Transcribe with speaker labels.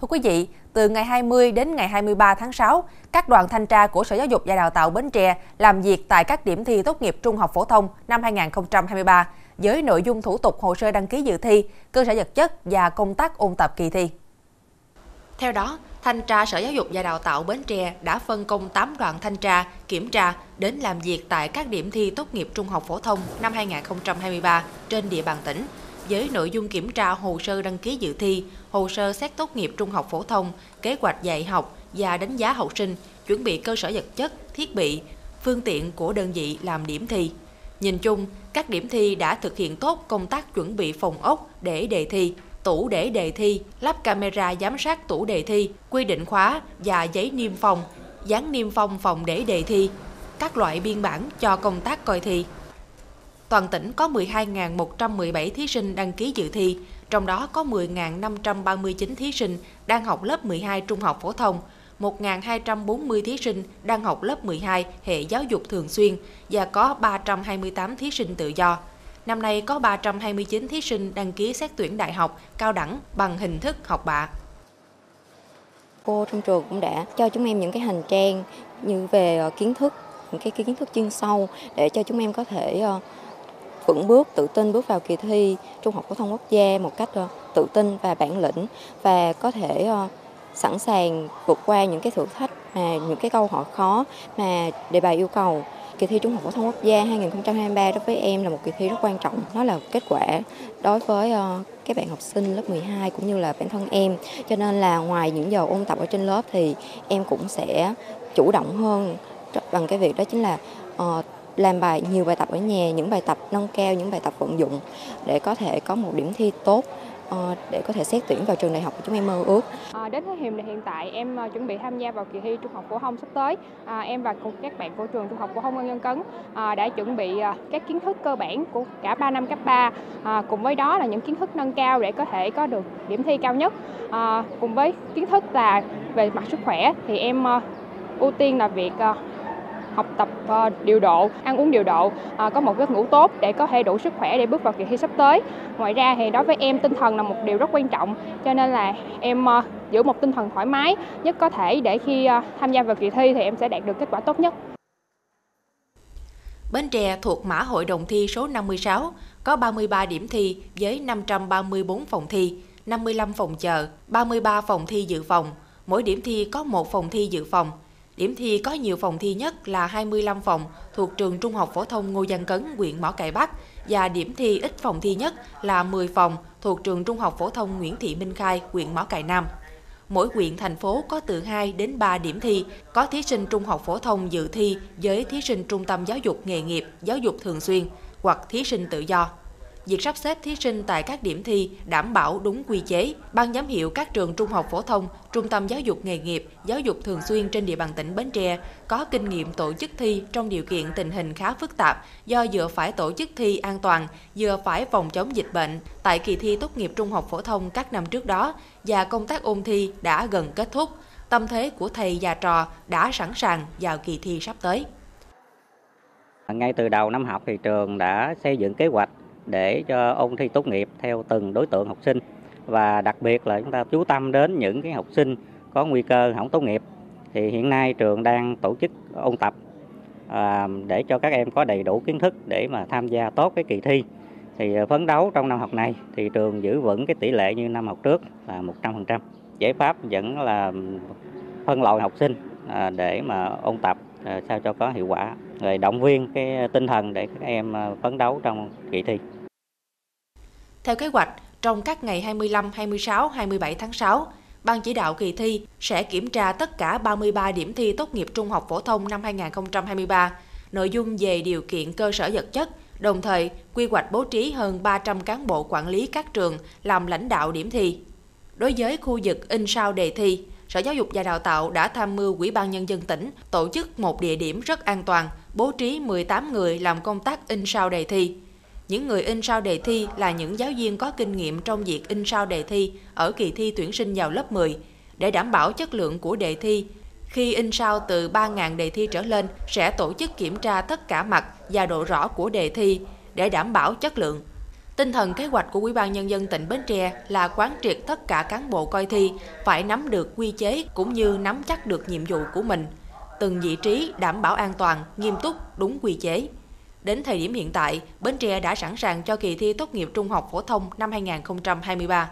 Speaker 1: Thưa quý vị, từ ngày 20 đến ngày 23 tháng 6, các đoàn thanh tra của Sở Giáo dục và Đào tạo Bến Tre làm việc tại các điểm thi tốt nghiệp trung học phổ thông năm 2023 với nội dung thủ tục hồ sơ đăng ký dự thi, cơ sở vật chất và công tác ôn tập kỳ thi. Theo đó, Thanh tra Sở Giáo dục và Đào tạo Bến Tre đã phân công 8 đoàn thanh tra, kiểm tra đến làm việc tại các điểm thi tốt nghiệp trung học phổ thông năm 2023 trên địa bàn tỉnh với nội dung kiểm tra hồ sơ đăng ký dự thi, hồ sơ xét tốt nghiệp trung học phổ thông, kế hoạch dạy học và đánh giá học sinh, chuẩn bị cơ sở vật chất, thiết bị, phương tiện của đơn vị làm điểm thi. Nhìn chung, các điểm thi đã thực hiện tốt công tác chuẩn bị phòng ốc để đề thi, tủ để đề thi, lắp camera giám sát tủ đề thi, quy định khóa và giấy niêm phong, dán niêm phong phòng để đề thi, các loại biên bản cho công tác coi thi. Toàn tỉnh có 12.117 thí sinh đăng ký dự thi, trong đó có 10.539 thí sinh đang học lớp 12 trung học phổ thông, 1.240 thí sinh đang học lớp 12 hệ giáo dục thường xuyên và có 328 thí sinh tự do. Năm nay có 329 thí sinh đăng ký xét tuyển đại học, cao đẳng bằng hình thức học bạ.
Speaker 2: Cô trong trường cũng đã cho chúng em những cái hành trang như về ờ, kiến thức, những cái kiến thức chuyên sâu để cho chúng em có thể ờ, vững bước tự tin bước vào kỳ thi trung học phổ thông quốc gia một cách ờ, tự tin và bản lĩnh và có thể ờ, sẵn sàng vượt qua những cái thử thách mà những cái câu hỏi khó mà đề bài yêu cầu kỳ thi Trung học phổ thông quốc gia 2023 đối với em là một kỳ thi rất quan trọng. Nó là kết quả đối với ờ, các bạn học sinh lớp 12 cũng như là bản thân em. Cho nên là ngoài những giờ ôn tập ở trên lớp thì em cũng sẽ chủ động hơn bằng cái việc đó chính là uh, làm bài nhiều bài tập ở nhà, những bài tập nâng cao, những bài tập vận dụng để có thể có một điểm thi tốt ờ, để có thể xét tuyển vào trường đại học của chúng em mơ ước.
Speaker 3: À, đến thời điểm hiện tại em ờ, chuẩn bị tham gia vào kỳ thi trung học phổ thông sắp tới. À, em và cùng các bạn của trường trung học phổ thông Ngân Nhân Cấn à, đã chuẩn bị các kiến thức cơ bản của cả 3 năm cấp 3 à, cùng với đó là những kiến thức nâng cao để có thể có được điểm thi cao nhất. À, cùng với kiến thức là về mặt sức khỏe thì em ưu tiên là việc học tập uh, điều độ, ăn uống điều độ, uh, có một giấc ngủ tốt để có thể đủ sức khỏe để bước vào kỳ thi sắp tới. Ngoài ra thì đối với em tinh thần là một điều rất quan trọng, cho nên là em uh, giữ một tinh thần thoải mái nhất có thể để khi uh, tham gia vào kỳ thi thì em sẽ đạt được kết quả tốt nhất.
Speaker 1: Bến Tre thuộc mã hội đồng thi số 56, có 33 điểm thi với 534 phòng thi, 55 phòng chờ, 33 phòng thi dự phòng. Mỗi điểm thi có một phòng thi dự phòng, Điểm thi có nhiều phòng thi nhất là 25 phòng thuộc trường Trung học phổ thông Ngô Giang Cấn, huyện Mỏ Cày Bắc. Và điểm thi ít phòng thi nhất là 10 phòng thuộc trường Trung học phổ thông Nguyễn Thị Minh Khai, huyện Mỏ Cày Nam. Mỗi huyện thành phố có từ 2 đến 3 điểm thi, có thí sinh trung học phổ thông dự thi với thí sinh trung tâm giáo dục nghề nghiệp, giáo dục thường xuyên hoặc thí sinh tự do việc sắp xếp thí sinh tại các điểm thi đảm bảo đúng quy chế. Ban giám hiệu các trường trung học phổ thông, trung tâm giáo dục nghề nghiệp, giáo dục thường xuyên trên địa bàn tỉnh Bến Tre có kinh nghiệm tổ chức thi trong điều kiện tình hình khá phức tạp do vừa phải tổ chức thi an toàn, vừa phải phòng chống dịch bệnh tại kỳ thi tốt nghiệp trung học phổ thông các năm trước đó và công tác ôn thi đã gần kết thúc. Tâm thế của thầy và trò đã sẵn sàng vào kỳ thi sắp tới.
Speaker 4: Ngay từ đầu năm học thì trường đã xây dựng kế hoạch để cho ôn thi tốt nghiệp theo từng đối tượng học sinh và đặc biệt là chúng ta chú tâm đến những cái học sinh có nguy cơ hỏng tốt nghiệp thì hiện nay trường đang tổ chức ôn tập à, để cho các em có đầy đủ kiến thức để mà tham gia tốt cái kỳ thi thì à, phấn đấu trong năm học này thì trường giữ vững cái tỷ lệ như năm học trước là 100%. Giải pháp vẫn là phân loại học sinh à, để mà ôn tập à, sao cho có hiệu quả rồi động viên cái tinh thần để các em phấn đấu trong kỳ thi.
Speaker 1: Theo kế hoạch, trong các ngày 25, 26, 27 tháng 6, Ban chỉ đạo kỳ thi sẽ kiểm tra tất cả 33 điểm thi tốt nghiệp trung học phổ thông năm 2023, nội dung về điều kiện cơ sở vật chất, đồng thời quy hoạch bố trí hơn 300 cán bộ quản lý các trường làm lãnh đạo điểm thi. Đối với khu vực in sao đề thi, Sở Giáo dục và Đào tạo đã tham mưu Ủy ban Nhân dân tỉnh tổ chức một địa điểm rất an toàn, bố trí 18 người làm công tác in sao đề thi. Những người in sao đề thi là những giáo viên có kinh nghiệm trong việc in sao đề thi ở kỳ thi tuyển sinh vào lớp 10 để đảm bảo chất lượng của đề thi. Khi in sao từ 3.000 đề thi trở lên sẽ tổ chức kiểm tra tất cả mặt và độ rõ của đề thi để đảm bảo chất lượng. Tinh thần kế hoạch của Ủy ban Nhân dân tỉnh Bến Tre là quán triệt tất cả cán bộ coi thi phải nắm được quy chế cũng như nắm chắc được nhiệm vụ của mình. Từng vị trí đảm bảo an toàn, nghiêm túc, đúng quy chế. Đến thời điểm hiện tại, Bến Tre đã sẵn sàng cho kỳ thi tốt nghiệp trung học phổ thông năm 2023.